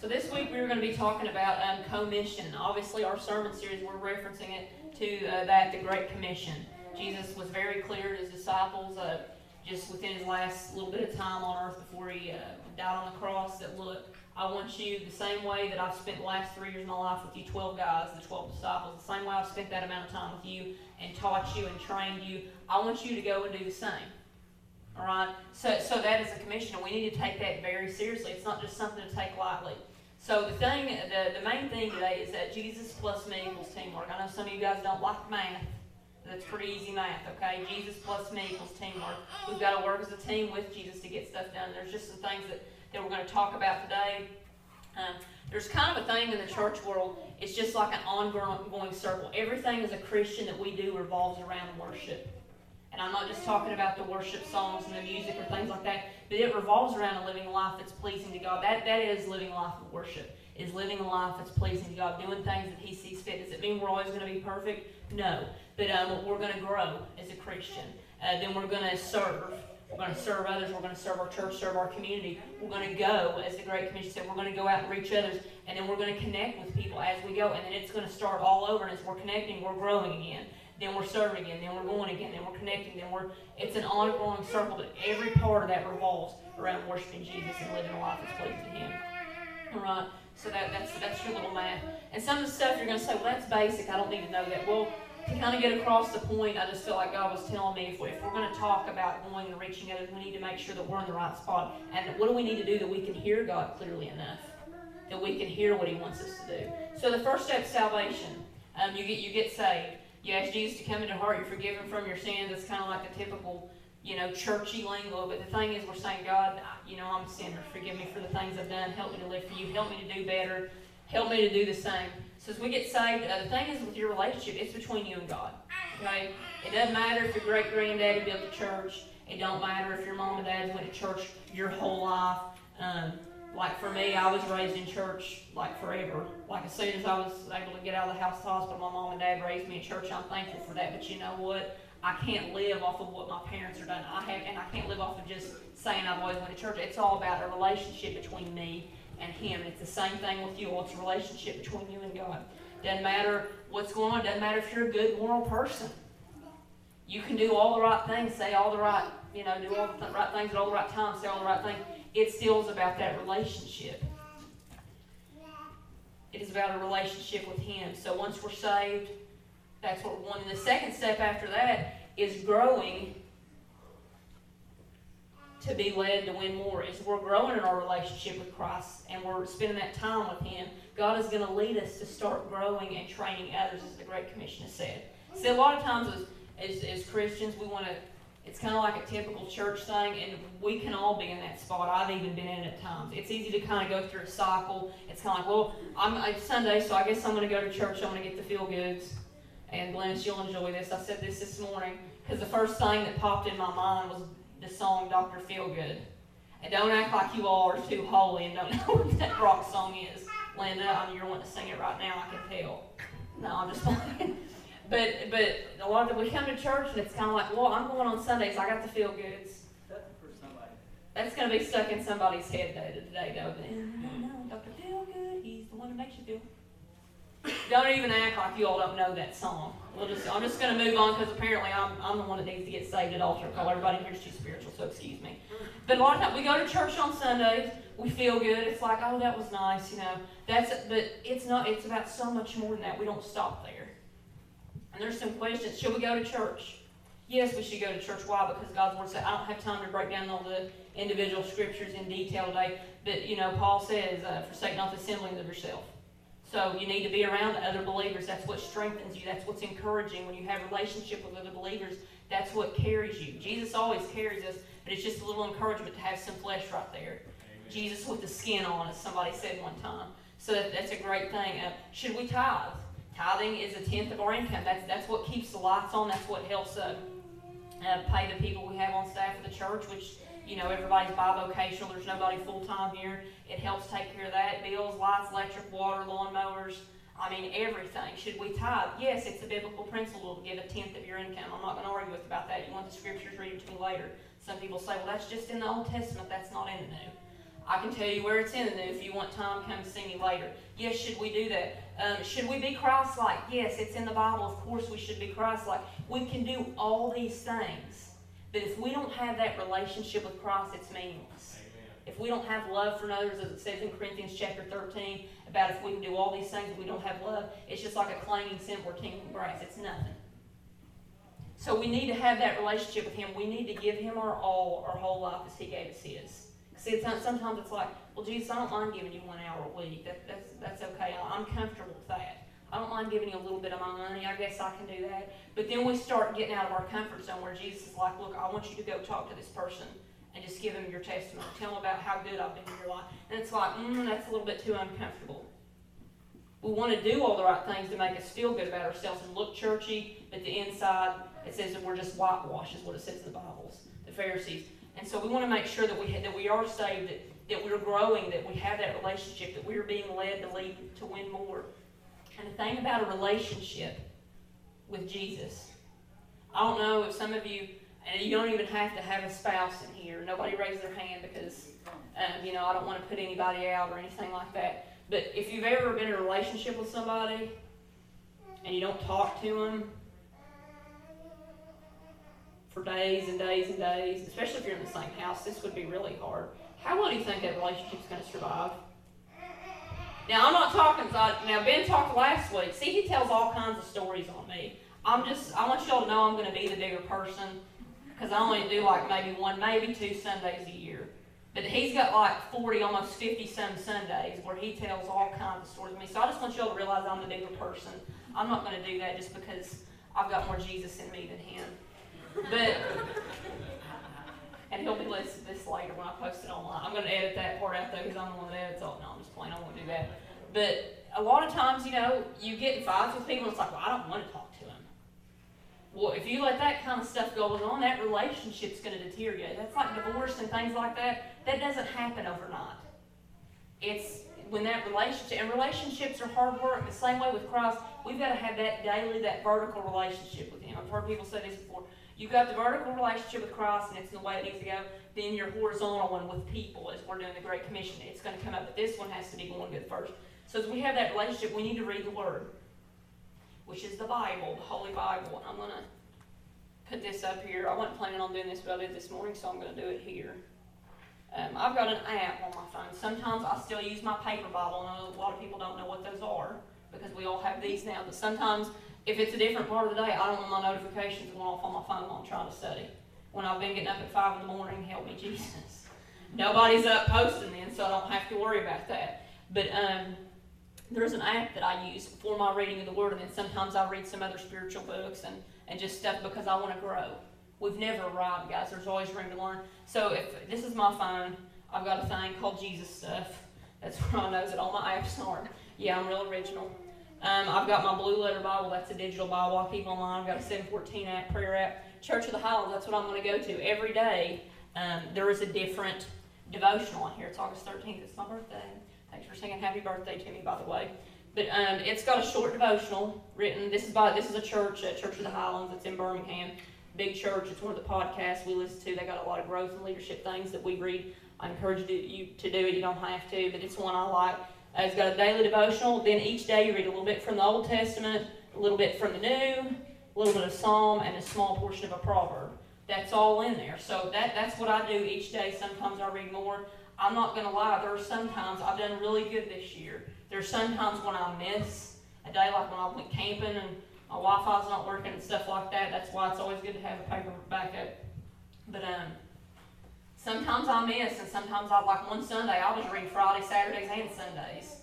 So this week we are going to be talking about um, commission. Obviously, our sermon series we're referencing it to uh, that the Great Commission. Jesus was very clear to his disciples, uh, just within his last little bit of time on earth before he uh, died on the cross, that look, I want you the same way that I've spent the last three years of my life with you, 12 guys, the 12 disciples, the same way I've spent that amount of time with you and taught you and trained you. I want you to go and do the same. All right. So, so that is a commission, and we need to take that very seriously. It's not just something to take lightly. So the thing, the, the main thing today is that Jesus plus me equals teamwork. I know some of you guys don't like math. That's pretty easy math, okay? Jesus plus me equals teamwork. We've got to work as a team with Jesus to get stuff done. There's just some things that, that we're going to talk about today. Um, there's kind of a thing in the church world, it's just like an ongoing circle. Everything as a Christian that we do revolves around worship. And I'm not just talking about the worship songs and the music or things like that, but it revolves around a living life that's pleasing to God. That, that is living life of worship, is living a life that's pleasing to God, doing things that He sees fit. Does it mean we're always going to be perfect? No. But um, we're going to grow as a Christian. Uh, then we're going to serve. We're going to serve others. We're going to serve our church, serve our community. We're going to go, as the Great Commission said, we're going to go out and reach others. And then we're going to connect with people as we go. And then it's going to start all over. And as we're connecting, we're growing again then we're serving again, then we're going again, then we're connecting, then we're it's an ongoing circle that every part of that revolves around worshiping Jesus and living a life that's pleasing to Him. All right. So that, that's that's your little math. And some of the stuff you're going to say, well, that's basic. I don't need to know that. Well, to kind of get across the point, I just feel like God was telling me if, we, we're going to talk about going and reaching others, we need to make sure that we're in the right spot. And what do we need to do that we can hear God clearly enough? That we can hear what He wants us to do. So the first step is salvation. Um, you get you get saved you ask Jesus to come into heart, you're forgiven from your sins. It's kind of like the typical, you know, churchy lingo. But the thing is, we're saying, God, you know, I'm a sinner. Forgive me for the things I've done. Help me to live for you. Help me to do better. Help me to do the same. So as we get saved, uh, the thing is with your relationship, it's between you and God. Okay? It doesn't matter if your great granddaddy built a church. It don't matter if your mom and dad went to church your whole life. Um, like for me, I was raised in church like forever. Like as soon as I was able to get out of the house to the hospital, my mom and dad raised me in church. I'm thankful for that. But you know what? I can't live off of what my parents are done. I have, and I can't live off of just saying I've always went to church. It's all about a relationship between me and Him. It's the same thing with you. It's a relationship between you and God. Doesn't matter what's going on. Doesn't matter if you're a good moral person. You can do all the right things, say all the right, you know, do all the th- right things at all the right times, say all the right things it still is about that relationship. It is about a relationship with Him. So once we're saved, that's what we want. wanting. The second step after that is growing to be led to win more. As we're growing in our relationship with Christ and we're spending that time with Him, God is going to lead us to start growing and training others, as the Great Commission has said. See, a lot of times as, as, as Christians, we want to it's kind of like a typical church thing, and we can all be in that spot. I've even been in it at times. It's easy to kind of go through a cycle. It's kind of like, well, I'm it's Sunday, so I guess I'm going to go to church. I'm going to get the feel goods. And Glennis, you'll enjoy this. I said this this morning because the first thing that popped in my mind was the song Dr. Feelgood. And don't act like you all are too holy and don't know what that rock song is. Linda, I mean, you're wanting to sing it right now, I can tell. No, I'm just playing. But but a lot of we come to church and it's kind of like, well, I'm going on Sundays. I got the feel goods. That's going to be stuck in somebody's head today, though. No, no, Dr. Feel Good. He's the one who makes you feel. Don't even act like you all don't know that song. We'll just, I'm just going to move on because apparently I'm, I'm the one that needs to get saved at altar call. Everybody here's too spiritual, so excuse me. But a lot of times we go to church on Sundays, we feel good. It's like, oh, that was nice, you know. That's, but it's not. It's about so much more than that. We don't stop there. And there's some questions. Should we go to church? Yes, we should go to church. Why? Because God's Word said, I don't have time to break down all the individual scriptures in detail today. But, you know, Paul says, uh, forsake not the assembling of yourself. So you need to be around other believers. That's what strengthens you. That's what's encouraging. When you have a relationship with other believers, that's what carries you. Jesus always carries us, but it's just a little encouragement to have some flesh right there. Amen. Jesus with the skin on, as somebody said one time. So that, that's a great thing. Uh, should we tithe? Tithing is a tenth of our income. That's that's what keeps the lights on. That's what helps uh, uh, pay the people we have on staff of the church, which you know everybody's bivocational. There's nobody full time here. It helps take care of that. Bills, lights, electric, water, lawnmowers. I mean everything. Should we tithe? Yes, it's a biblical principle to give a tenth of your income. I'm not going to argue with about that. You want the scriptures? Read to me later. Some people say, well, that's just in the Old Testament. That's not in the New. I can tell you where it's in, and if you want time, come see me later. Yes, should we do that? Um, should we be Christ-like? Yes, it's in the Bible. Of course, we should be Christ-like. We can do all these things, but if we don't have that relationship with Christ, it's meaningless. If we don't have love for others, as it says in Corinthians chapter 13, about if we can do all these things, and we don't have love, it's just like a clanging cymbal or tinkling brass. It's nothing. So we need to have that relationship with Him. We need to give Him our all, our whole life as He gave us His. See, it's not, sometimes it's like, well, Jesus, I don't mind giving you one hour a week. That, that's, that's okay. I'm comfortable with that. I don't mind giving you a little bit of my money. I guess I can do that. But then we start getting out of our comfort zone where Jesus is like, look, I want you to go talk to this person and just give them your testimony. Tell them about how good I've been in your life. And it's like, mm, that's a little bit too uncomfortable. We want to do all the right things to make us feel good about ourselves and look churchy, but the inside, it says that we're just whitewashed, is what it says in the Bibles, the Pharisees. And so we want to make sure that we, that we are saved, that, that we're growing, that we have that relationship, that we're being led to lead to win more. And the thing about a relationship with Jesus, I don't know if some of you, and you don't even have to have a spouse in here. Nobody raised their hand because, um, you know, I don't want to put anybody out or anything like that. But if you've ever been in a relationship with somebody and you don't talk to them for days and days and days, especially if you're in the same house, this would be really hard. How well do you think that relationship's going to survive? Now, I'm not talking, uh, now Ben talked last week. See, he tells all kinds of stories on me. I'm just, I want y'all to know I'm going to be the bigger person because I only do like maybe one, maybe two Sundays a year. But he's got like 40, almost 50 some Sundays where he tells all kinds of stories of me. So I just want y'all to realize I'm the bigger person. I'm not going to do that just because I've got more Jesus in me than him. But, and he'll be listening to this later when I post it online. I'm going to edit that part out though because I'm the one that edits all. No, I'm just playing. I won't do that. But a lot of times, you know, you get in fights with people it's like, well, I don't want to talk to him. Well, if you let that kind of stuff go on, that relationship's going to deteriorate. That's like divorce and things like that. That doesn't happen overnight. It's when that relationship, and relationships are hard work. The same way with Christ, we've got to have that daily, that vertical relationship with Him. I've heard people say this before. You've got the vertical relationship with Christ, and it's the way it needs to go. Then your horizontal one with people, as we're doing the Great Commission, it's going to come up. But this one has to be going good first. So as we have that relationship, we need to read the Word, which is the Bible, the Holy Bible. I'm going to put this up here. I wasn't planning on doing this, but I did this morning, so I'm going to do it here. Um, I've got an app on my phone. Sometimes I still use my paper Bible. Know a lot of people don't know what those are because we all have these now. But sometimes if it's a different part of the day, I don't want my notifications going off on my phone while I'm trying to study. When I've been getting up at 5 in the morning, help me Jesus. Nobody's up posting then, so I don't have to worry about that. But um, there's an app that I use for my reading of the Word, and then sometimes I read some other spiritual books and, and just stuff because I want to grow. We've never arrived, guys. There's always room to learn. So if this is my phone, I've got a thing called Jesus Stuff. That's where I know that all my apps are. Yeah, I'm real original. Um, I've got my Blue Letter Bible. That's a digital Bible I keep online. I've got a 714 app, prayer app. Church of the Highlands, that's what I'm going to go to. Every day, um, there is a different devotional on here. It's August 13th. It's my birthday. Thanks for singing happy birthday to me, by the way. But um, it's got a short devotional written. This is by this is a church, uh, Church of the Highlands. It's in Birmingham. Big church. It's one of the podcasts we listen to. They got a lot of growth and leadership things that we read. I encourage you to do it. You don't have to, but it's one I like. Uh, it's got a daily devotional. Then each day you read a little bit from the Old Testament, a little bit from the New, a little bit of Psalm, and a small portion of a proverb. That's all in there. So that, that's what I do each day. Sometimes I read more. I'm not going to lie. There are sometimes I've done really good this year. There There's sometimes when I miss a day, like when I went camping and my Wi-Fi's not working and stuff like that. That's why it's always good to have a paper backup. But um, sometimes I miss, and sometimes I like one Sunday I was reading read Friday, Saturdays, and Sundays.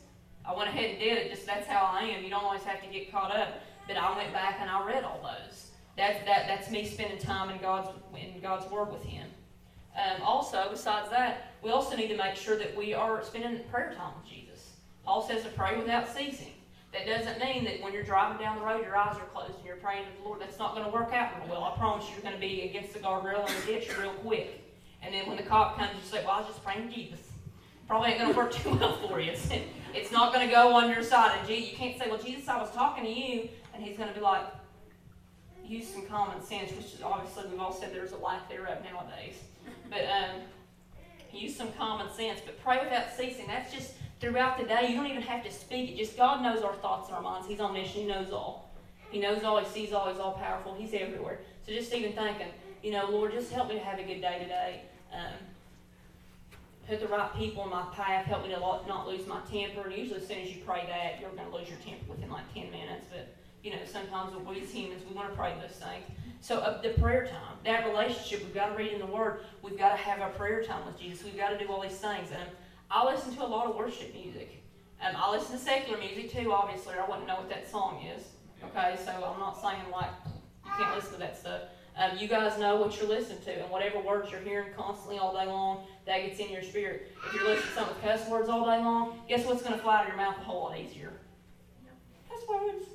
I went ahead and did it. Just that's how I am. You don't always have to get caught up. But I went back and I read all those. That that that's me spending time in God's in God's Word with Him. Um, also, besides that, we also need to make sure that we are spending prayer time with Jesus. Paul says to pray without ceasing. That doesn't mean that when you're driving down the road, your eyes are closed and you're praying to the Lord. That's not going to work out real well. I promise you, you're going to be against the guardrail in the ditch real quick. And then when the cop comes, you say, Well, I was just praying to Jesus. Probably ain't going to work too well for you. It's, it's not going to go on your side. And you can't say, Well, Jesus, I was talking to you. And he's going to be like, Use some common sense, which is obviously we've all said there's a lack thereof nowadays. But um, use some common sense, but pray without ceasing. That's just throughout the day. You don't even have to speak it. Just God knows our thoughts and our minds. He's omniscient. He knows all. He knows all. He sees all. He's all powerful. He's everywhere. So just even thinking, you know, Lord, just help me to have a good day today. Um, put the right people in my path. Help me to not lose my temper. And usually, as soon as you pray that, you're going to lose your temper within like 10 minutes. But, you know, sometimes we as humans, we want to pray those things. So, uh, the prayer time, that relationship, we've got to read in the Word. We've got to have our prayer time with Jesus. We've got to do all these things. And I listen to a lot of worship music. Um, I listen to secular music too, obviously, I wouldn't know what that song is. Okay, so I'm not saying like you can't listen to that stuff. Um, you guys know what you're listening to, and whatever words you're hearing constantly all day long, that gets in your spirit. If you're listening to with cuss words all day long, guess what's going to fly out of your mouth a whole lot easier? Cuss words.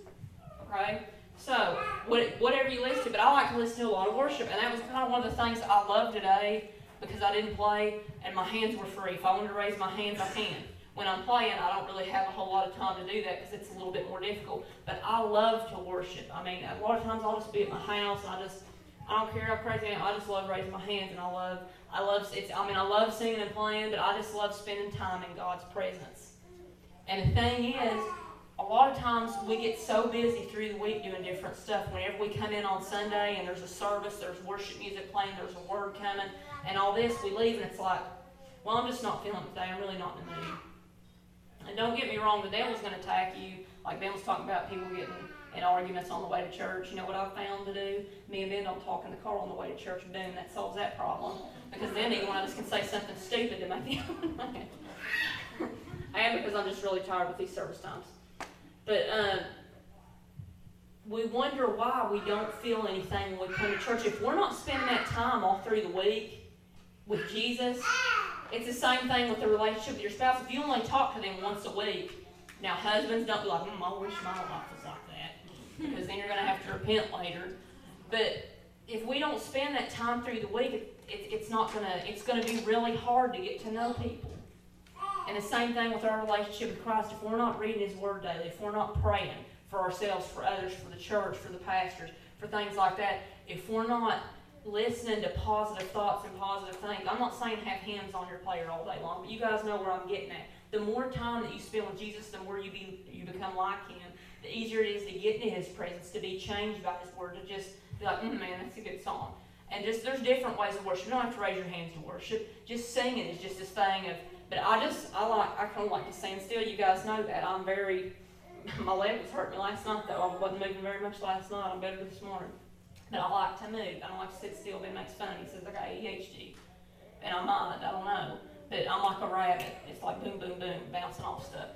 Okay? So, whatever you listen to, but I like to listen to a lot of worship, and that was kind of one of the things I loved today because I didn't play and my hands were free. If I wanted to raise my hands, I can. When I'm playing, I don't really have a whole lot of time to do that because it's a little bit more difficult. But I love to worship. I mean, a lot of times I'll just be at my house and I just I don't care how crazy I am. I just love raising my hands, and I love, I love, it's, I mean, I love singing and playing, but I just love spending time in God's presence. And the thing is, a lot of times we get so busy through the week doing different stuff. Whenever we come in on Sunday and there's a service, there's worship music playing, there's a word coming, and all this, we leave and it's like, well, I'm just not feeling it today. I'm really not in the mood. And don't get me wrong, the devil's going to attack you. Like Ben was talking about people getting and arguments on the way to church. You know what I've found to do? Me and Ben don't talk in the car on the way to church. Boom, that solves that problem. Because then either one of us can say something stupid to make the other. I am because I'm just really tired with these service times. But um, we wonder why we don't feel anything when we come to church. If we're not spending that time all through the week with Jesus, it's the same thing with the relationship with your spouse. If you only talk to them once a week, now husbands don't be like, mm, I wish my wife was because then you're going to have to repent later. But if we don't spend that time through the week, it, it, it's not going to, it's going to be really hard to get to know people. And the same thing with our relationship with Christ. If we're not reading His Word daily, if we're not praying for ourselves, for others, for the church, for the pastors, for things like that, if we're not listening to positive thoughts and positive things, I'm not saying have hymns on your player all day long, but you guys know where I'm getting at. The more time that you spend with Jesus, the more you be you become like Him the easier it is to get into His presence, to be changed by His Word, to just be like, mm, man, that's a good song. And just there's different ways of worship. You don't have to raise your hands to worship. Just singing is just this thing of. But I just I like I kind of like to stand still. You guys know that I'm very. My leg was hurting me last night though. I wasn't moving very much last night. I'm better this morning. But I like to move. I don't like to sit still. Ben makes fun. He says I got ADHD, and I might. I don't know. But I'm like a rabbit. It's like boom, boom, boom, bouncing off stuff.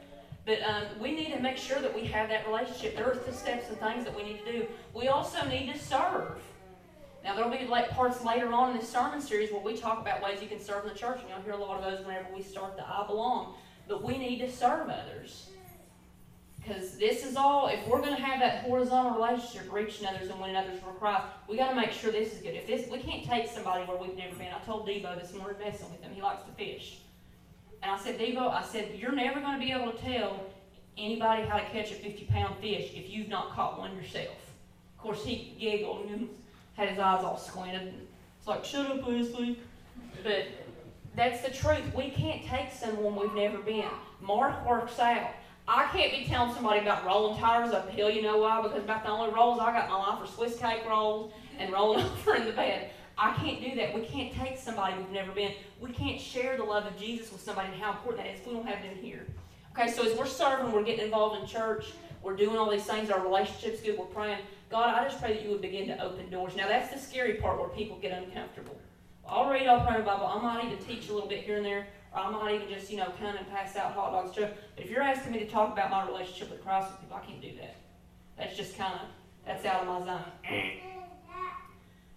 But um, we need to make sure that we have that relationship. There are the steps and things that we need to do. We also need to serve. Now, there'll be like parts later on in this sermon series where we talk about ways you can serve in the church, and you'll hear a lot of those whenever we start the I belong. But we need to serve others. Because this is all, if we're going to have that horizontal relationship, reaching others and winning others for Christ, we got to make sure this is good. If this, we can't take somebody where we've never been. I told Debo this morning, messing with him, he likes to fish. And I said, Devo, I said, you're never going to be able to tell anybody how to catch a 50 pound fish if you've not caught one yourself. Of course, he giggled and had his eyes all squinted. It's like, shut up, Leslie. But that's the truth. We can't take someone we've never been. Mark works out. I can't be telling somebody about rolling tires up a hill, you know why? Because about the only rolls I got in my life are Swiss cake rolls and rolling over in the bed. I can't do that. We can't take somebody we've never been. We can't share the love of Jesus with somebody and how important that is if we don't have them here. Okay, so as we're serving, we're getting involved in church, we're doing all these things, our relationship's good, we're praying. God, I just pray that you would begin to open doors. Now, that's the scary part where people get uncomfortable. I'll read, I'll pray the Bible. I might even teach a little bit here and there, or I might even just, you know, come and pass out hot dogs. Stuff. But if you're asking me to talk about my relationship with Christ with people, I can't do that. That's just kind of, that's out of my zone. Mm.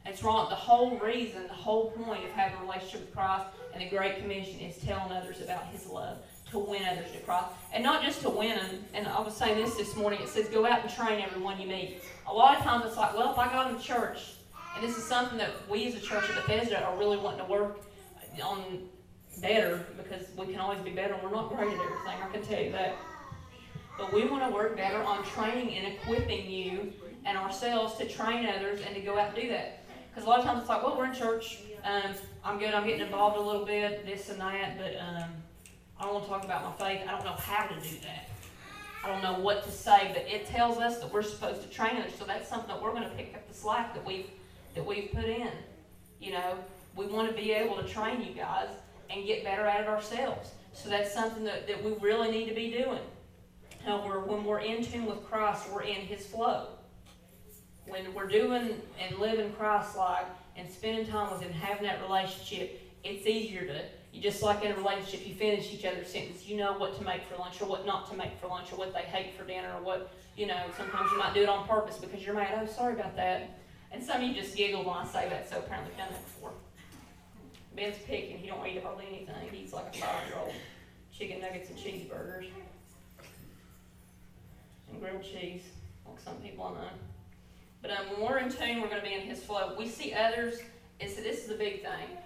It's wrong. The whole reason, the whole point of having a relationship with Christ and the Great Commission is telling others about His love, to win others to Christ. And not just to win them. And I was saying this this morning. It says, go out and train everyone you meet. A lot of times it's like, well, if I got in church, and this is something that we as a church at Bethesda are really wanting to work on better because we can always be better. We're not great at everything. I can tell you that. But we want to work better on training and equipping you and ourselves to train others and to go out and do that. Because a lot of times it's like, well, we're in church. Um, I'm good. I'm getting involved a little bit, this and that, but um, I don't want to talk about my faith. I don't know how to do that. I don't know what to say, but it tells us that we're supposed to train others. So that's something that we're going to pick up the slack that we've that we've put in. You know, we want to be able to train you guys and get better at it ourselves. So that's something that, that we really need to be doing. Now, we're, when we're in tune with Christ, we're in His flow. When we're doing and living Christ-like and spending time with Him, having that relationship, it's easier to you just like in a relationship, you finish each other's sentence. You know what to make for lunch or what not to make for lunch or what they hate for dinner or what, you know, sometimes you might do it on purpose because you're mad. Oh, sorry about that. And some of you just giggle when I say that, so apparently you've done that before. Ben's picking. He don't eat hardly anything. He eats like a five-year-old. Chicken nuggets and cheeseburgers. And grilled cheese, like some people I know. But um, when we're in tune, we're going to be in His flow. We see others, and so this is the big thing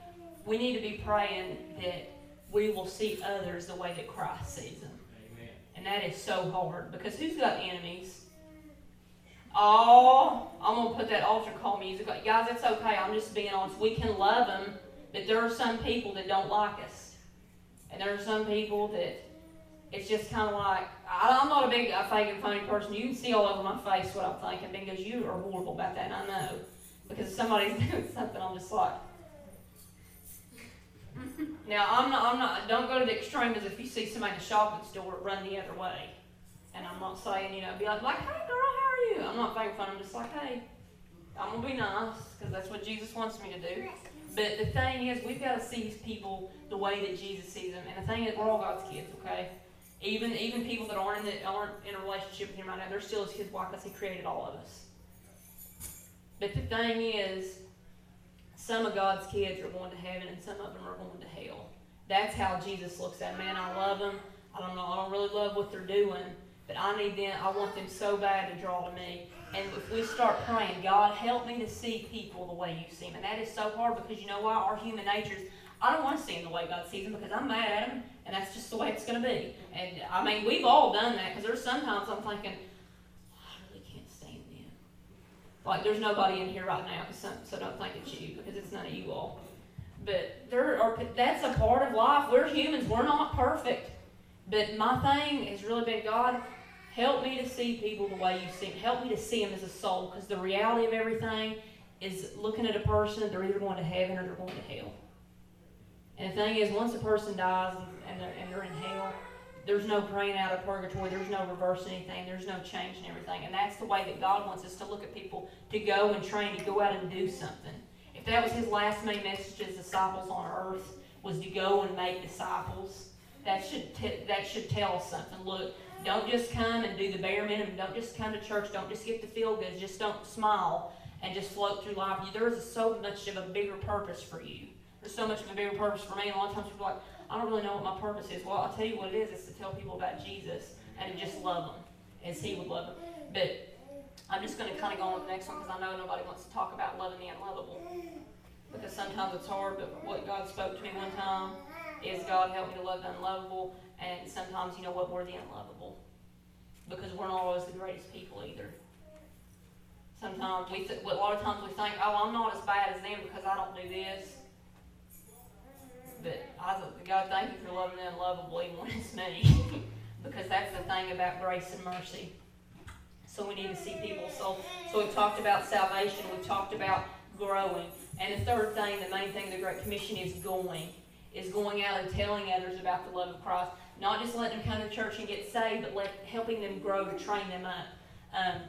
we need to be praying that we will see others the way that Christ sees them. Amen. And that is so hard because who's got enemies? Oh, I'm going to put that altar call music. Guys, it's okay. I'm just being honest. We can love them, but there are some people that don't like us. And there are some people that it's just kind of like, I'm not a big uh, fake and funny person. You can see all over my face what I'm thinking because you are horrible about that, and I know. Because if somebody's doing something, I'm just like, now, I'm not, I'm not, don't go to the extreme as if you see somebody in the shopping store, run the other way. And I'm not saying, you know, be like, like, hey girl, how are you? I'm not making fun. I'm just like, hey, I'm gonna be nice because that's what Jesus wants me to do. But the thing is, we've got to see these people the way that Jesus sees them. And the thing is, we're all God's kids, okay? Even even people that aren't in the, aren't in a relationship with Him right now, they're still His kids. Why? Because He created all of us. But the thing is, some of God's kids are going to heaven and some of them are going to hell. That's how Jesus looks at man. I love them. I don't know. I don't really love what they're doing, but I need them. I want them so bad to draw to me. And if we start praying, God, help me to see people the way you see them. And that is so hard because you know why? Our human natures, I don't want to see them the way God sees them because I'm mad at them, and that's just the way it's going to be. And I mean, we've all done that because there's sometimes I'm thinking, I really can't stand them. like, there's nobody in here right now, so, so don't think it's you, because it's none of you all. But there are, that's a part of life. We're humans. We're not perfect. But my thing has really been, God, help me to see people the way you see them. Help me to see them as a soul, because the reality of everything is looking at a person, they're either going to heaven or they're going to hell. And the thing is, once a person dies and they're, and they're in hell, there's no praying out of purgatory, there's no reversing anything, there's no change in everything. And that's the way that God wants us to look at people to go and train, to go out and do something. If that was his last main message to his disciples on earth, was to go and make disciples, that should, t- that should tell us something. Look, don't just come and do the bare minimum. Don't just come to church. Don't just get the feel good. Just don't smile and just float through life. There is so much of a bigger purpose for you. There's so much of a bigger purpose for me. And a lot of times people are like, I don't really know what my purpose is. Well, I'll tell you what it is. It's to tell people about Jesus and to just love them as He would love them. But I'm just going to kind of go on to the next one because I know nobody wants to talk about loving the unlovable. Because sometimes it's hard, but what God spoke to me one time is God help me to love the unlovable. And sometimes, you know what, we're the unlovable. Because we're not always the greatest people either. Sometimes we, th- a lot of times we think, oh, I'm not as bad as them because I don't do this. But I, God, thank you for loving the unlovable even when it's me. because that's the thing about grace and mercy. So we need to see people. So, so we've talked about salvation. We've talked about growing. And the third thing, the main thing the Great Commission is going. Is going out and telling others about the love of Christ. Not just letting them come to church and get saved, but let, helping them grow to train them up. Um,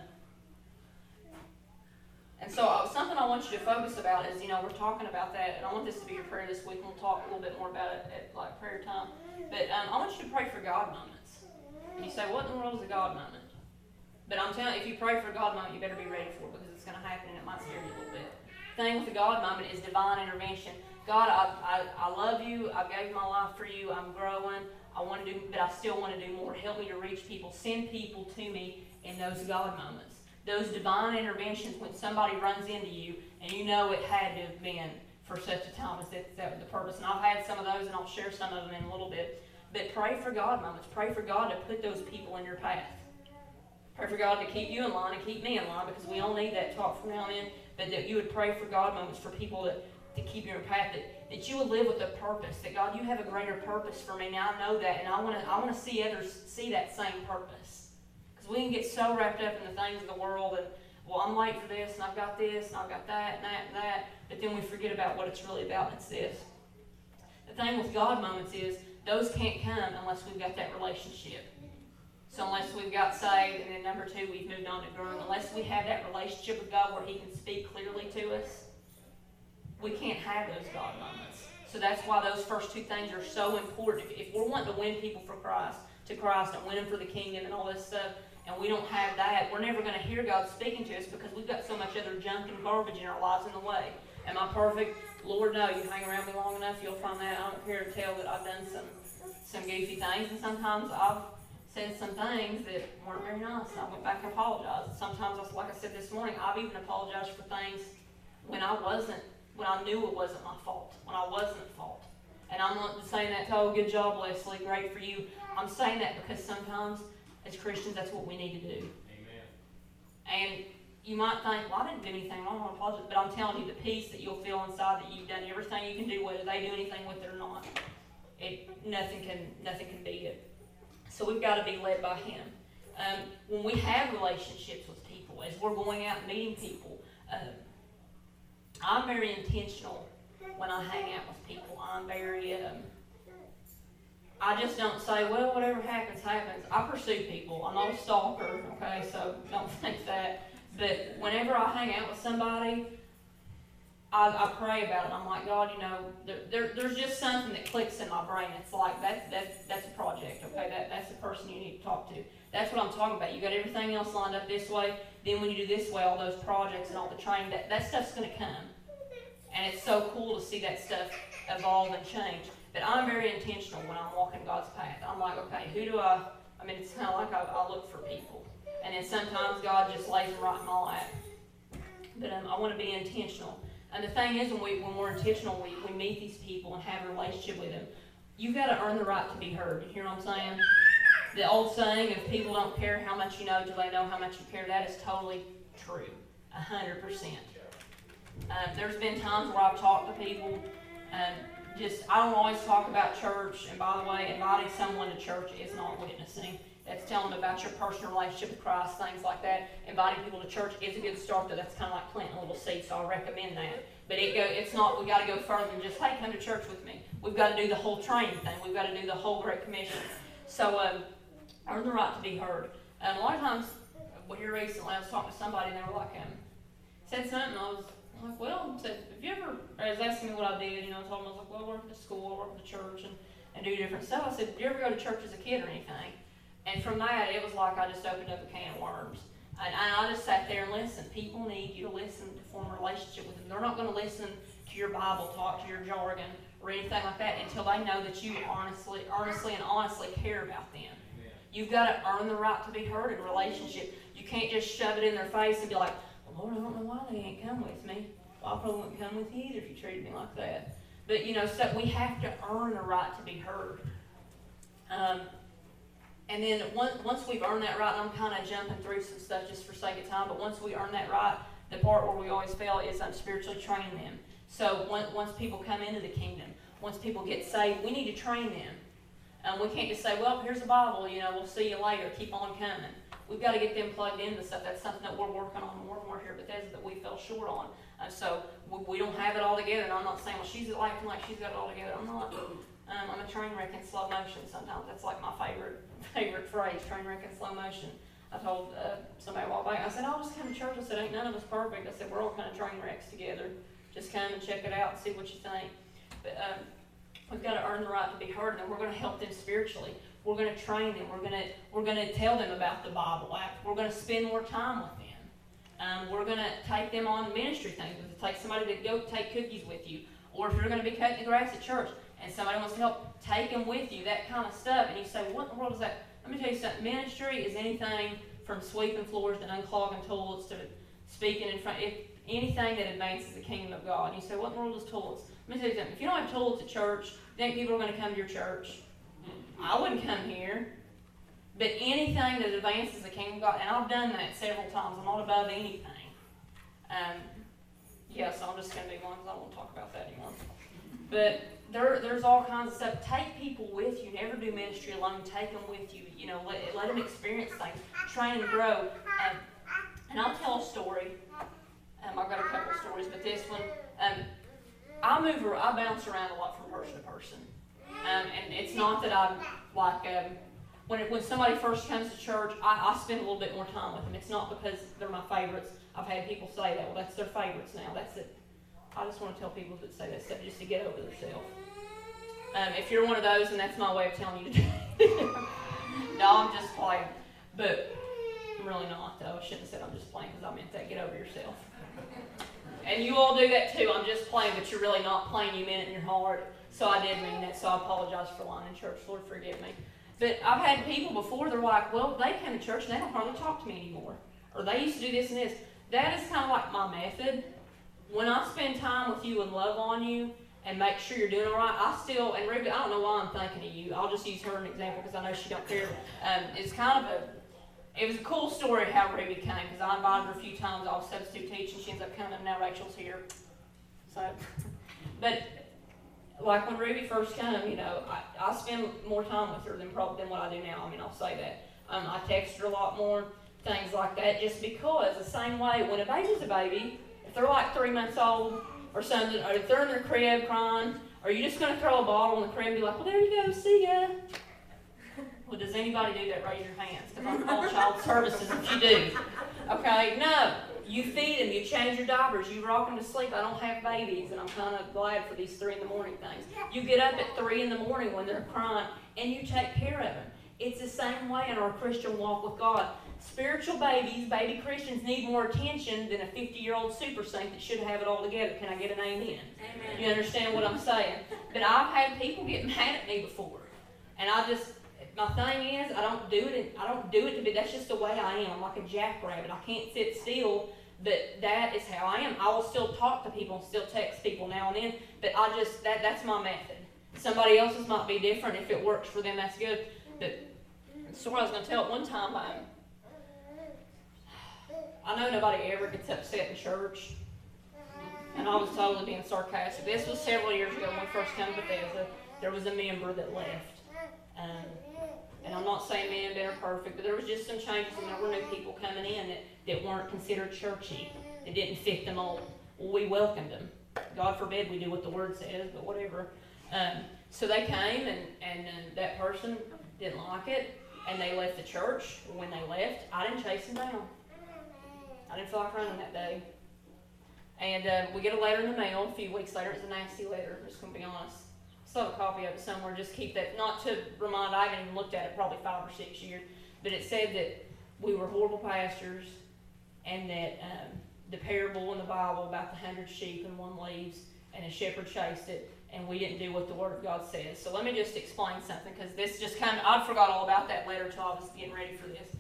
and so uh, something I want you to focus about is, you know, we're talking about that, and I want this to be your prayer this week. We'll talk a little bit more about it at like prayer time. But um, I want you to pray for God moments. And you say, what in the world is a God moment? But I'm telling you, if you pray for a God moment, you better be ready for it because it's going to happen and it might scare you a little bit. Thing with the God moment is divine intervention. God, I, I, I love you. I gave my life for you. I'm growing. I want to do, but I still want to do more. Help me to reach people. Send people to me in those God moments those divine interventions when somebody runs into you and you know it had to have been for such a time as that, that was the purpose. And I've had some of those and I'll share some of them in a little bit. But pray for God moments. Pray for God to put those people in your path. Pray for God to keep you in line and keep me in line because we all need that talk from now on. But that you would pray for God moments for people to, to keep you in path. That, that you would live with a purpose. That God, you have a greater purpose for me. Now I know that, and I want to I want to see others see that same purpose. Because we can get so wrapped up in the things of the world and well, I'm late for this, and I've got this, and I've got that, and that, and that. But then we forget about what it's really about, and it's this. The thing with God moments is those can't come unless we've got that relationship. So unless we've got saved, and then number two, we've moved on to groom, unless we have that relationship with God where He can speak clearly to us, we can't have those God moments. So that's why those first two things are so important. If, if we're wanting to win people for Christ, to Christ, and win them for the kingdom and all this stuff, and we don't have that, we're never going to hear God speaking to us because we've got so much other junk and garbage in our lives in the way. Am I perfect? Lord, no. You hang around me long enough, you'll find that. I don't care to tell that I've done some some goofy things, and sometimes I've said some things that weren't very nice. I went back and apologized. Sometimes, like I said this morning, I've even apologized for things when I wasn't, when I knew it wasn't my fault, when I wasn't at fault. And I'm not saying that, to oh, good job, Leslie, great for you. I'm saying that because sometimes as Christians, that's what we need to do. Amen. And you might think, well, I didn't do anything wrong, I apologize. But I'm telling you, the peace that you'll feel inside that you've done everything you can do, whether they do anything with it or not, it nothing can nothing can beat it. So we've got to be led by Him. Um, when we have relationships with people, as we're going out and meeting people, um, I'm very intentional when I hang out with people. I'm very um, I just don't say, well, whatever happens, happens. I pursue people. I'm not a stalker, okay, so don't think that. But whenever I hang out with somebody, I, I pray about it. I'm like, God, you know, there, there, there's just something that clicks in my brain. It's like, that, that, that's a project, okay? That, that's the person you need to talk to. That's what I'm talking about. You got everything else lined up this way. Then when you do this way, all those projects and all the training, that, that stuff's going to come. And it's so cool to see that stuff evolve and change. But I'm very intentional when I'm walking God's path. I'm like, okay, who do I? I mean, it's kind of like I, I look for people, and then sometimes God just lays them right in my lap. But um, I want to be intentional. And the thing is, when we when we're intentional, we, we meet these people and have a relationship with them. You've got to earn the right to be heard. You hear what I'm saying? The old saying, if people don't care how much you know, do they know how much you care? That is totally true. Hundred percent. Um, there's been times where I've talked to people, and just I don't always talk about church. And by the way, inviting someone to church is not witnessing. That's telling them about your personal relationship with Christ, things like that. Inviting people to church is a good start, though. That's kind of like planting a little seed, so I recommend that. But it go, it's not. We got to go further than just hey, come to church with me. We've got to do the whole training thing. We've got to do the whole Great Commission. So um, earn the right to be heard. And a lot of times, well, here recently, I was talking to somebody, and they were like, um, said something. I was I'm like, well, said, have you ever, I was asking me what I did, you know, I told him, I was like, well, I work at school, I work at the church, and, and do different stuff. I said, did you ever go to church as a kid or anything? And from that, it was like I just opened up a can of worms. And, and I just sat there and listened. People need you to listen to form a relationship with them. They're not going to listen to your Bible talk, to your jargon, or anything like that until they know that you honestly, earnestly and honestly care about them. You've got to earn the right to be heard in a relationship. You can't just shove it in their face and be like, Lord, I don't know why they ain't come with me. Well, I probably wouldn't come with you either if you treated me like that. But, you know, so we have to earn the right to be heard. Um, and then once, once we've earned that right, I'm kind of jumping through some stuff just for sake of time, but once we earn that right, the part where we always fail is I'm spiritually training them. So once, once people come into the kingdom, once people get saved, we need to train them. Um, we can't just say, well, here's the Bible, you know, we'll see you later, keep on coming we've got to get them plugged into stuff. That's something that we're working on more and more here at Bethesda that we fell short on. And so we, we don't have it all together. And I'm not saying, well, she's acting like she's got it all together. I'm not. Um, I'm a train wreck in slow motion sometimes. That's like my favorite favorite phrase, train wreck in slow motion. I told uh, somebody a back, I said, I'll just come to church. I said, ain't none of us perfect. I said, we're all kind of train wrecks together. Just come and check it out and see what you think. But um, we've got to earn the right to be heard, and we're going to help them spiritually. We're going to train them. We're going to we're going to tell them about the Bible app. We're going to spend more time with them. Um, we're going to take them on ministry things. Take somebody to go take cookies with you, or if you're going to be cutting the grass at church and somebody wants to help, take them with you. That kind of stuff. And you say, what in the world is that? Let me tell you something. Ministry is anything from sweeping floors to unclogging toilets to speaking in front. If anything that advances the kingdom of God. And you say, what in the world is toilets? Let me tell you something. If you don't have toilets at church, think people are going to come to your church? I wouldn't come here. But anything that advances the kingdom of God, and I've done that several times, I'm not above anything. Um, yeah, so I'm just gonna be one because I won't want to talk about that anymore. But there, there's all kinds of stuff. Take people with you. Never do ministry alone. Take them with you. You know, let, let them experience things, train and grow. Um, and I'll tell a story. Um, I've got a couple of stories, but this one, um, I move, I bounce around a lot from person to person. Um, and it's not that I'm like, um, when, it, when somebody first comes to church, I, I spend a little bit more time with them. It's not because they're my favorites. I've had people say that, well, that's their favorites now. That's it. I just want to tell people that say that stuff just to get over themselves. Um, if you're one of those, and that's my way of telling you to do it. no, I'm just playing. But I'm really not, though. I shouldn't have said I'm just playing because I meant that. Get over yourself. And you all do that too. I'm just playing, but you're really not playing. You meant it in your heart. So I did mean that. So I apologize for lying in church. Lord, forgive me. But I've had people before, they're like, well, they come to church and they don't hardly talk to me anymore. Or they used to do this and this. That is kind of like my method. When I spend time with you and love on you and make sure you're doing all right, I still, and Ruby, I don't know why I'm thinking of you. I'll just use her an example because I know she don't care. Um, it's kind of a, it was a cool story how Ruby came because I invited her a few times. I was substitute teaching. She ends up coming. Now Rachel's here. So, but like when Ruby first came, you know, I, I spend more time with her than probably than what I do now. I mean, I'll say that. Um, I text her a lot more, things like that, just because the same way when a baby's a baby, if they're like three months old or something, or if they're in their crib crying, are you just going to throw a bottle in the crib and be like, well, there you go, see ya? Well, does anybody do that? Raise your hands, because I'm calling child services if you do. Okay, no. You feed them, you change your diapers, you rock them to sleep. I don't have babies, and I'm kind of glad for these three in the morning things. You get up at three in the morning when they're crying, and you take care of them. It's the same way in our Christian walk with God. Spiritual babies, baby Christians, need more attention than a 50 year old super saint that should have it all together. Can I get an amen? Amen. You understand what I'm saying? But I've had people get mad at me before, and I just my thing is I don't do it. I don't do it to be. That's just the way I am. I'm like a jackrabbit. I can't sit still. But that is how I am. I will still talk to people and still text people now and then. But I just that that's my method. Somebody else's might be different. If it works for them, that's good. But story I was to tell at one time. Um, I know nobody ever gets upset in church. And I was totally being sarcastic. This was several years ago when we first came to Bethesda. There was a member that left. Um, and I'm not saying man, are perfect, but there was just some changes and there were new people coming in that, that weren't considered churchy, that didn't fit the mold. Well, we welcomed them. God forbid we do what the word says, but whatever. Um, so they came and, and uh, that person didn't like it and they left the church. When they left, I didn't chase them down. I didn't feel like running that day. And uh, we get a letter in the mail a few weeks later. It's a nasty letter, just going to be honest. Still have a copy of it somewhere. Just keep that, not to remind, I haven't even looked at it probably five or six years, but it said that we were horrible pastors and that um, the parable in the Bible about the hundred sheep and one leaves and a shepherd chased it and we didn't do what the Word of God says. So let me just explain something because this just kind of, I forgot all about that letter until I was getting ready for this.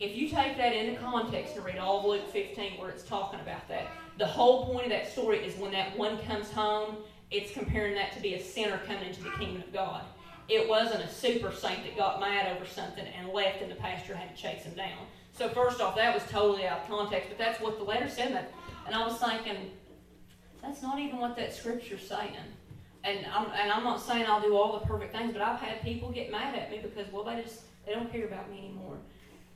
If you take that into context and read all of Luke 15 where it's talking about that, the whole point of that story is when that one comes home, it's comparing that to be a sinner coming into the kingdom of God. It wasn't a super saint that got mad over something and left and the pastor had to chase him down. So first off, that was totally out of context, but that's what the letter said. And I was thinking, that's not even what that scripture's saying. And I'm, and I'm not saying I'll do all the perfect things, but I've had people get mad at me because, well, they just, they don't care about me anymore.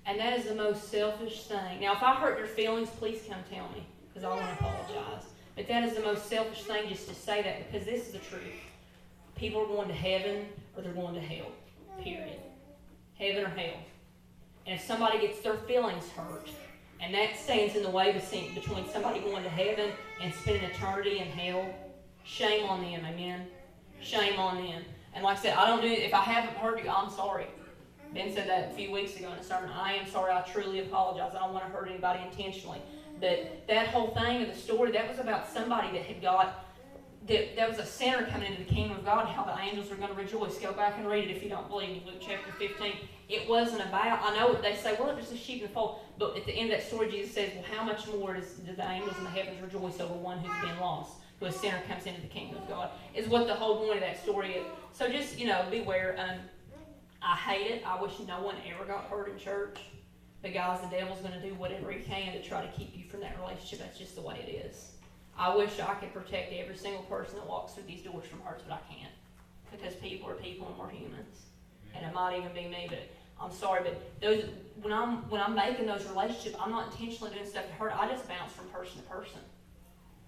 And that is the most selfish thing. Now, if I hurt your feelings, please come tell me because I want to apologize. But that is the most selfish thing just to say that because this is the truth. People are going to heaven or they're going to hell. Period. Heaven or hell. And if somebody gets their feelings hurt, and that stands in the way between somebody going to heaven and spending eternity in hell, shame on them, amen? Shame on them. And like I said, I don't do if I haven't heard you, I'm sorry. Ben said that a few weeks ago in a sermon. I am sorry, I truly apologize. I don't want to hurt anybody intentionally. But that whole thing of the story, that was about somebody that had got that there was a sinner coming into the kingdom of God, how the angels are going to rejoice. Go back and read it if you don't believe me. Luke chapter 15. It wasn't about, I know what they say, well, it's a sheep in the fold. But at the end of that story, Jesus says, well, how much more does, do the angels in the heavens rejoice over one who's been lost? Who a sinner comes into the kingdom of God. Is what the whole point of that story is. So just, you know, beware. Um, I hate it. I wish no one ever got hurt in church. But guys, the devil's going to do whatever he can to try to keep you from that relationship. That's just the way it is. I wish I could protect every single person that walks through these doors from hurts, but I can't. Because people are people and we're humans. And it might even be me, but I'm sorry, but those when I'm when I'm making those relationships, I'm not intentionally doing stuff to hurt. I just bounce from person to person.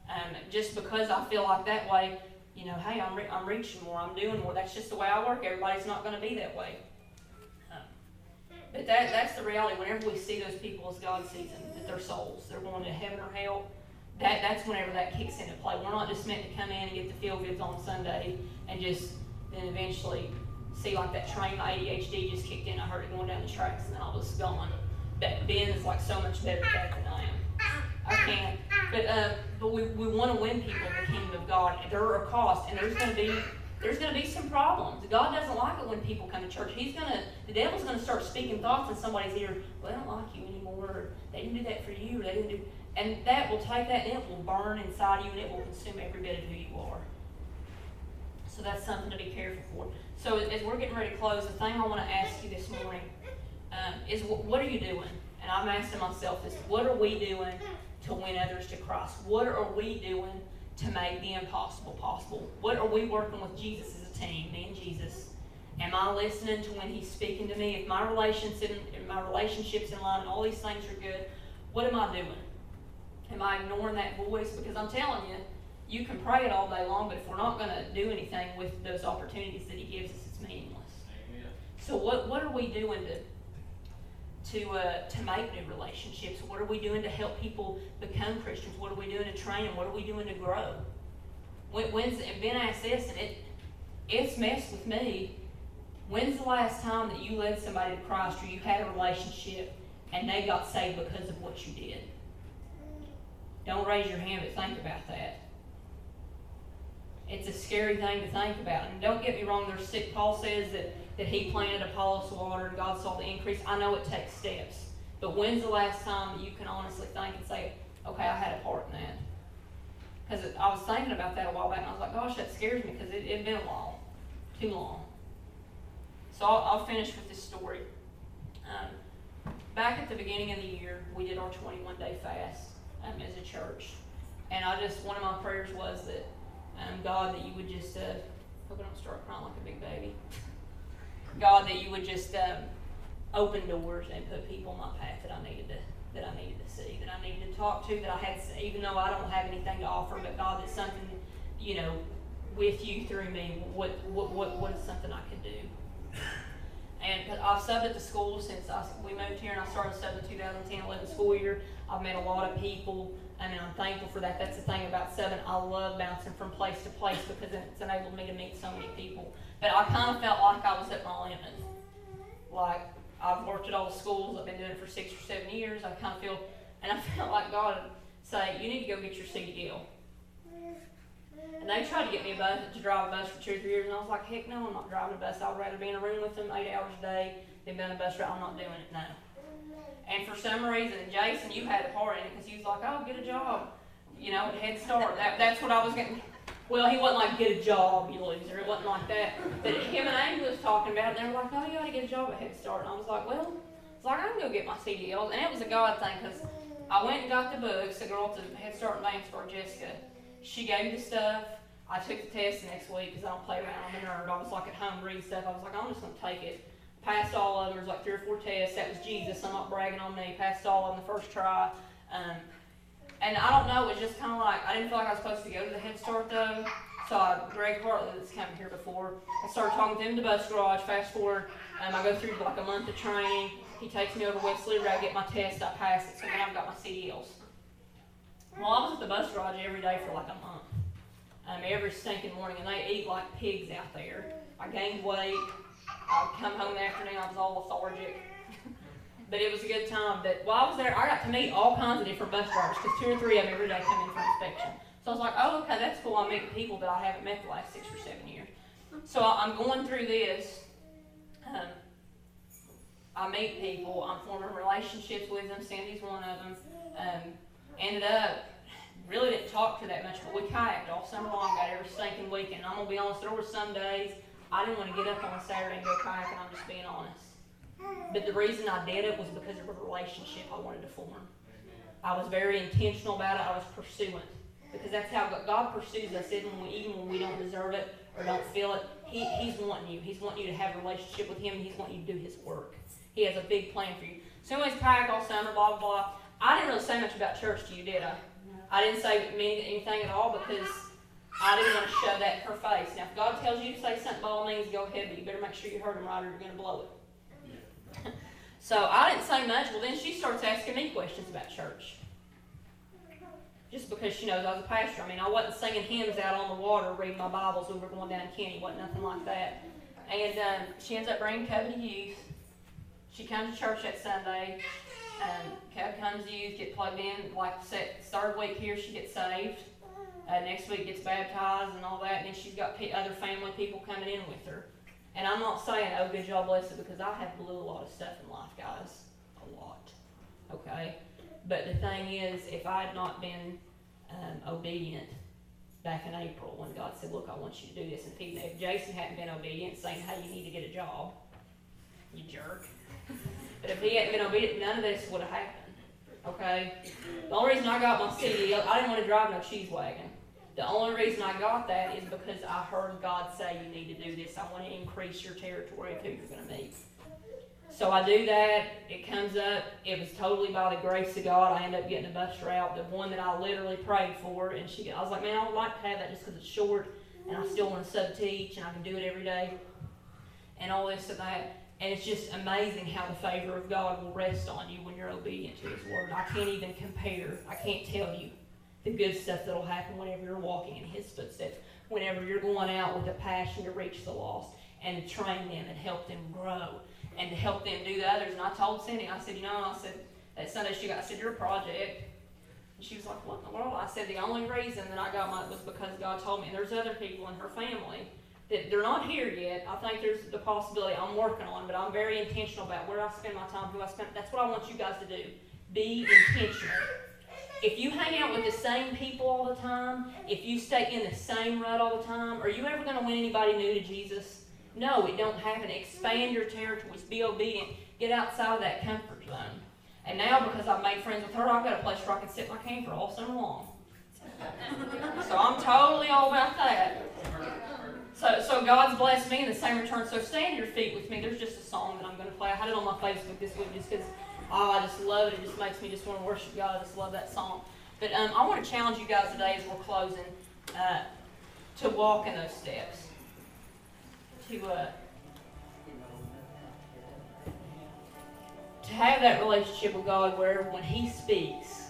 Um, just because I feel like that way, you know, hey, I'm re- I'm reaching more, I'm doing more. That's just the way I work. Everybody's not going to be that way. But that that's the reality. Whenever we see those people as God sees them, that they're souls, they're going to heaven or hell. That that's whenever that kicks into play. We're not just meant to come in and get the feel goods on Sunday and just then eventually see like that train, my ADHD just kicked in. I heard it going down the tracks and then I was gone. But Ben is like so much better at that than I am. I can't. But uh, but we, we want to win people in the kingdom of God. There are costs, and there's going to be there's going to be some problems. God doesn't like it when people come to church. He's going to the devil's going to start speaking thoughts in somebody's ear. Well, I don't like you anymore. Or, they didn't do that for you. Or they didn't do. And that will take that and it will burn inside you, and it will consume every bit of who you are. So that's something to be careful for. So as we're getting ready to close, the thing I want to ask you this morning um, is what are you doing? And I'm asking myself this: What are we doing to win others to Christ? What are we doing to make the impossible possible? What are we working with Jesus as a team, me and Jesus? Am I listening to when He's speaking to me? If my relationship, if my relationships in line, and all these things are good, what am I doing? Am I ignoring that voice? Because I'm telling you, you can pray it all day long, but if we're not going to do anything with those opportunities that He gives us, it's meaningless. Amen. So what what are we doing to to uh, to make new relationships? What are we doing to help people become Christians? What are we doing to train them? What are we doing to grow? When, when's and Ben asked this, and it it's messed with me. When's the last time that you led somebody to Christ or you had a relationship and they got saved because of what you did? Don't raise your hand, but think about that. It's a scary thing to think about. And don't get me wrong, there's sick. Paul says that, that he planted, Apollos watered, and God saw the increase. I know it takes steps. But when's the last time that you can honestly think and say, okay, I had a part in that? Because I was thinking about that a while back, and I was like, gosh, that scares me because it had been a long, too long. So I'll, I'll finish with this story. Um, back at the beginning of the year, we did our 21 day fast um, as a church. And I just, one of my prayers was that um, God, that you would just, uh, hope I don't start crying like a big baby. God, that you would just um, open doors and put people in my path that I needed to that I needed to see, that I needed to talk to, that I had, even though I don't have anything to offer, but God, that something, you know, with you through me, what what what, what is something I could do? And I've subbed at the school since I, we moved here, and I started subbing 2010-11 school year. I've met a lot of people and I'm thankful for that. That's the thing about seven. I love bouncing from place to place because it's enabled me to meet so many people. But I kind of felt like I was at my limit. Like I've worked at all the schools. I've been doing it for six or seven years. I kind of feel, and I felt like God say, "You need to go get your CDL." And they tried to get me a bus to drive a bus for two or three years, and I was like, "Heck no, I'm not driving a bus. I'd rather be in a room with them eight hours a day than be on a bus ride. I'm not doing it now." And for some reason, Jason, you had a part in it because he was like, "Oh, get a job," you know, Head Start. That, that's what I was getting. Well, he wasn't like, "Get a job, you loser." It wasn't like that. But him and Amy was talking about it. And they were like, "Oh, you got to get a job at Head Start." And I was like, "Well, it's like I'm can go get my CDLs." And it was a God thing because I went and got the books. The girl at Head Start in Langsford, Jessica, she gave me the stuff. I took the test the next week because I don't play around. I'm a nerd. I was like at home reading stuff. I was like, I'm just gonna take it passed all. There's like three or four tests. That was Jesus. I'm not bragging on me. Passed all them the first try. Um, and I don't know. It was just kind of like I didn't feel like I was supposed to go to the Head Start though. So I, Greg Hartley, that's come here before, I started talking to him in the bus garage. Fast forward, um, I go through like a month of training. He takes me over to Wesley I get my test. I pass it. So now I've got my CDLs. Well, I was at the bus garage every day for like a month. Um, every stinking morning, and they eat like pigs out there. I gained weight. I'd come home in the afternoon, I was all lethargic. but it was a good time. But while I was there, I got to meet all kinds of different bus drivers because two or three of them every day come in for inspection. So I was like, oh, okay, that's cool. I'm meeting people that I haven't met the last six or seven years. So I'm going through this. Um, I meet people. I'm forming relationships with them. Sandy's one of them. Um, ended up really didn't talk to that much, but we kayaked all summer long, got every stinking weekend. I'm gonna be honest, there were some days I didn't want to get up on a Saturday and go kayaking. I'm just being honest. But the reason I did it was because of a relationship I wanted to form. I was very intentional about it. I was pursuant because that's how God pursues us, even when we, even when we don't deserve it or don't feel it. He, he's wanting you. He's wanting you to have a relationship with Him. He's wanting you to do His work. He has a big plan for you. So, anyways, kayak all summer, blah blah blah. I didn't really say much about church to you, did I? I didn't say anything at all because I didn't want to shove that in her face. Now, if God tells you to say something, by all means, go ahead, but you better make sure you heard him right or you're going to blow it. so I didn't say much. Well, then she starts asking me questions about church. Just because she knows I was a pastor. I mean, I wasn't singing hymns out on the water, reading my Bibles when we were going down Kenny. wasn't nothing like that. And um, she ends up bringing Covenant Youth. She comes to church that Sunday. Um, Cab comes to youth, get plugged in. Like the third week here, she gets saved. Uh, next week gets baptized and all that. And then she's got p- other family people coming in with her. And I'm not saying, oh, good job, bless it, because I have blew a lot of stuff in life, guys. A lot. Okay? But the thing is, if I had not been um, obedient back in April when God said, look, I want you to do this, and he, if Jason hadn't been obedient, saying, hey, you need to get a job, you jerk. but if he hadn't been obedient, none of this would have happened. Okay? The only reason I got my CD, I didn't want to drive no cheese wagon. The only reason I got that is because I heard God say you need to do this. I want to increase your territory of who you're going to meet. So I do that. It comes up. It was totally by the grace of God. I end up getting a bus route, the one that I literally prayed for. And she, I was like, man, I would like to have that just because it's short, and I still want to sub teach, and I can do it every day, and all this and that. And it's just amazing how the favor of God will rest on you when you're obedient to His word. I can't even compare. I can't tell you the good stuff that'll happen whenever you're walking in His footsteps, whenever you're going out with a passion to reach the lost and train them and help them grow and to help them do the others. And I told Cindy, I said, you know, I said, that Sunday she got, I said, you're a project. And she was like, what in the world? I said, the only reason that I got my was because God told me. And there's other people in her family that they're not here yet. I think there's the possibility I'm working on, but I'm very intentional about where I spend my time, who I spend. That's what I want you guys to do. Be intentional if you hang out with the same people all the time, if you stay in the same rut all the time, are you ever going to win anybody new to Jesus? No, it don't happen. Expand your territories. Be obedient. Get outside of that comfort zone. And now, because I've made friends with her, I've got a place where I can sit my camper all summer long. so I'm totally all about that. So, so God's blessed me in the same return. So stand your feet with me. There's just a song that I'm going to play. I had it on my Facebook this week just because oh, I just love it. It just makes me just want to worship God. I just love that song. But um, I want to challenge you guys today as we're closing uh, to walk in those steps. To uh, to have that relationship with God where when He speaks,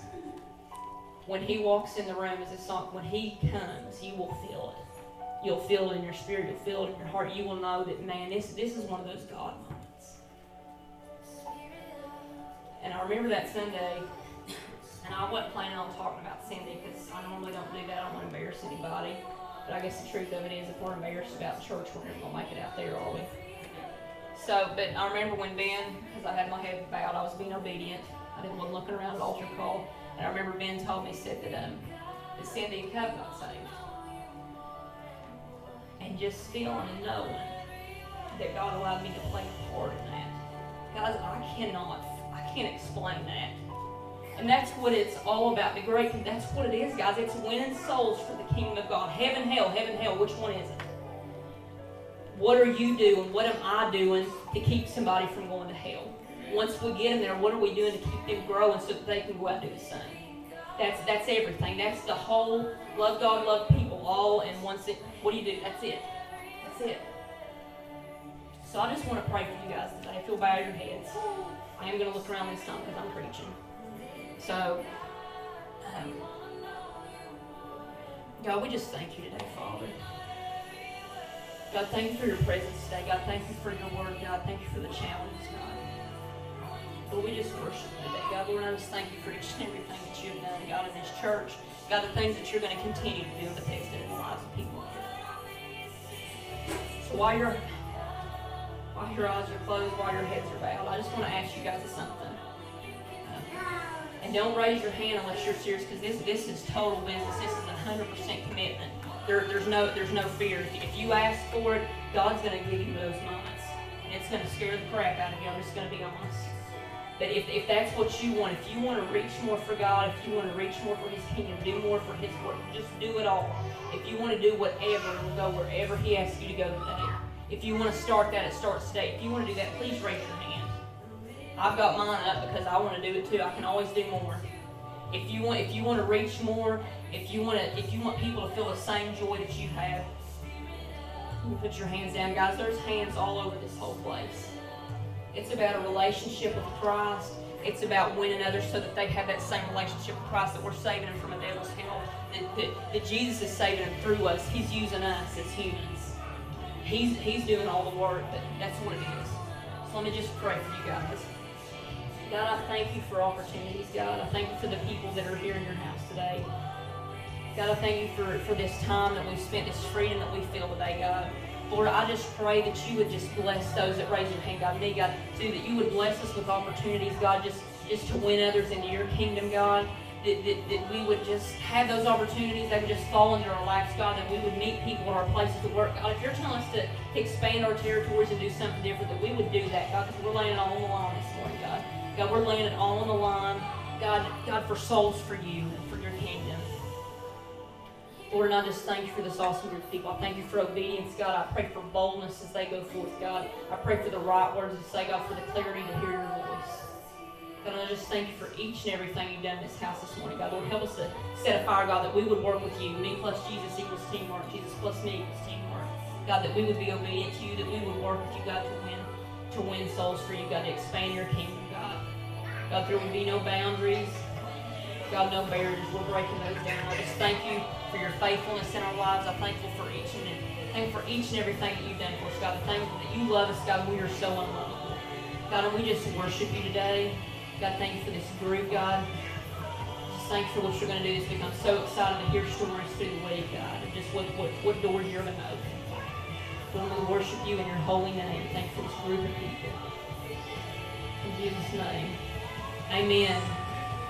when He walks in the room as a song, when He comes, you will feel it. You'll feel it in your spirit. You'll feel it in your heart. You will know that, man, this this is one of those God moments. And I remember that Sunday, and I wasn't planning on talking about Cindy because I normally don't do that. I don't want to embarrass anybody. But I guess the truth of it is, if we're embarrassed about church, we're never going to make it out there, are we? So, but I remember when Ben, because I had my head bowed, I was being obedient. I didn't want to look around at altar call. And I remember Ben told me, said that, um, that Cindy and Cub got saved. And just feeling and knowing that God allowed me to play a part in that. Guys, I cannot can't explain that. And that's what it's all about. The great, that's what it is, guys. It's winning souls for the kingdom of God. Heaven, hell, heaven, hell. Which one is it? What are you doing? What am I doing to keep somebody from going to hell? Once we get them there, what are we doing to keep them growing so that they can go out and do the same? That's that's everything. That's the whole love God, love people, all in one sit. What do you do? That's it. That's it. So I just want to pray for you guys today. If you'll bow your heads. I am going to look around this time because I'm preaching. So, um, God, we just thank you today, Father. God, thank you for your presence today. God, thank you for your word. God, thank you for the challenges, God. Lord, we just worship you today. God, Lord, I just thank you for each and everything that you've done, God, in this church. God, the things that you're going to continue to do in the text in the lives of people. So while you're while your eyes are closed, while your heads are bowed, I just want to ask you guys something. and don't raise your hand unless you're serious, because this this is total business. This is 100% commitment. There, there's no there's no fear. If, if you ask for it, God's going to give you those moments. And it's going to scare the crap out of you. I'm just going to be honest. But if, if that's what you want, if you want to reach more for God, if you want to reach more for His kingdom, do more for His work, just do it all. If you want to do whatever go wherever He asks you to go today, if you want to start that, it starts today. If you want to do that, please raise your hand. I've got mine up because I want to do it too. I can always do more. If you want, if you want to reach more, if you want to, if you want people to feel the same joy that you have, you put your hands down, guys. There's hands all over this whole place. It's about a relationship with Christ. It's about winning others so that they have that same relationship with Christ that we're saving them from a devil's hell. That, that, that Jesus is saving them through us. He's using us as humans. He's, he's doing all the work, but that's what it is. So let me just pray for you guys. God, I thank you for opportunities, God. I thank you for the people that are here in your house today. God, I thank you for, for this time that we've spent, this freedom that we feel today, God. Lord, I just pray that you would just bless those that raise their hand, God. Me, God, too, that you would bless us with opportunities, God, just, just to win others into your kingdom, God. That, that, that we would just have those opportunities, that would just fall into our laps, God, that we would meet people in our places of work. God, if you're telling us to expand our territories and do something different, that we would do that, God, because we're laying it all on the line this morning, God. God, we're laying it all on the line, God, God, for souls for you and for your kingdom. Lord, and I just thank you for this awesome group of people. I thank you for obedience, God. I pray for boldness as they go forth, God. I pray for the right words to say, God, for the clarity to hear your voice. God, I just thank you for each and everything you've done in this house this morning, God. Lord, help us to set a fire, God, that we would work with you. Me plus Jesus equals teamwork. Jesus plus me equals teamwork. God, that we would be obedient to you, that we would work with you, God, to win, to win souls for you, God, to expand your kingdom, God. God, there would be no boundaries. God, no barriers. We're breaking those down. I just thank you for your faithfulness in our lives. I'm thankful for each and thankful for each and everything that you've done for us, God. I'm thankful that you love us, God. We are so unlovable. God, and we just worship you today. God, thank you for this group, God. Just thank you for what you're going to do this week. I'm so excited to hear stories through the week, God, and just what, what, what doors you're going to open. Lord, we worship you in your holy name. Thanks for this group of people. In Jesus' name, amen.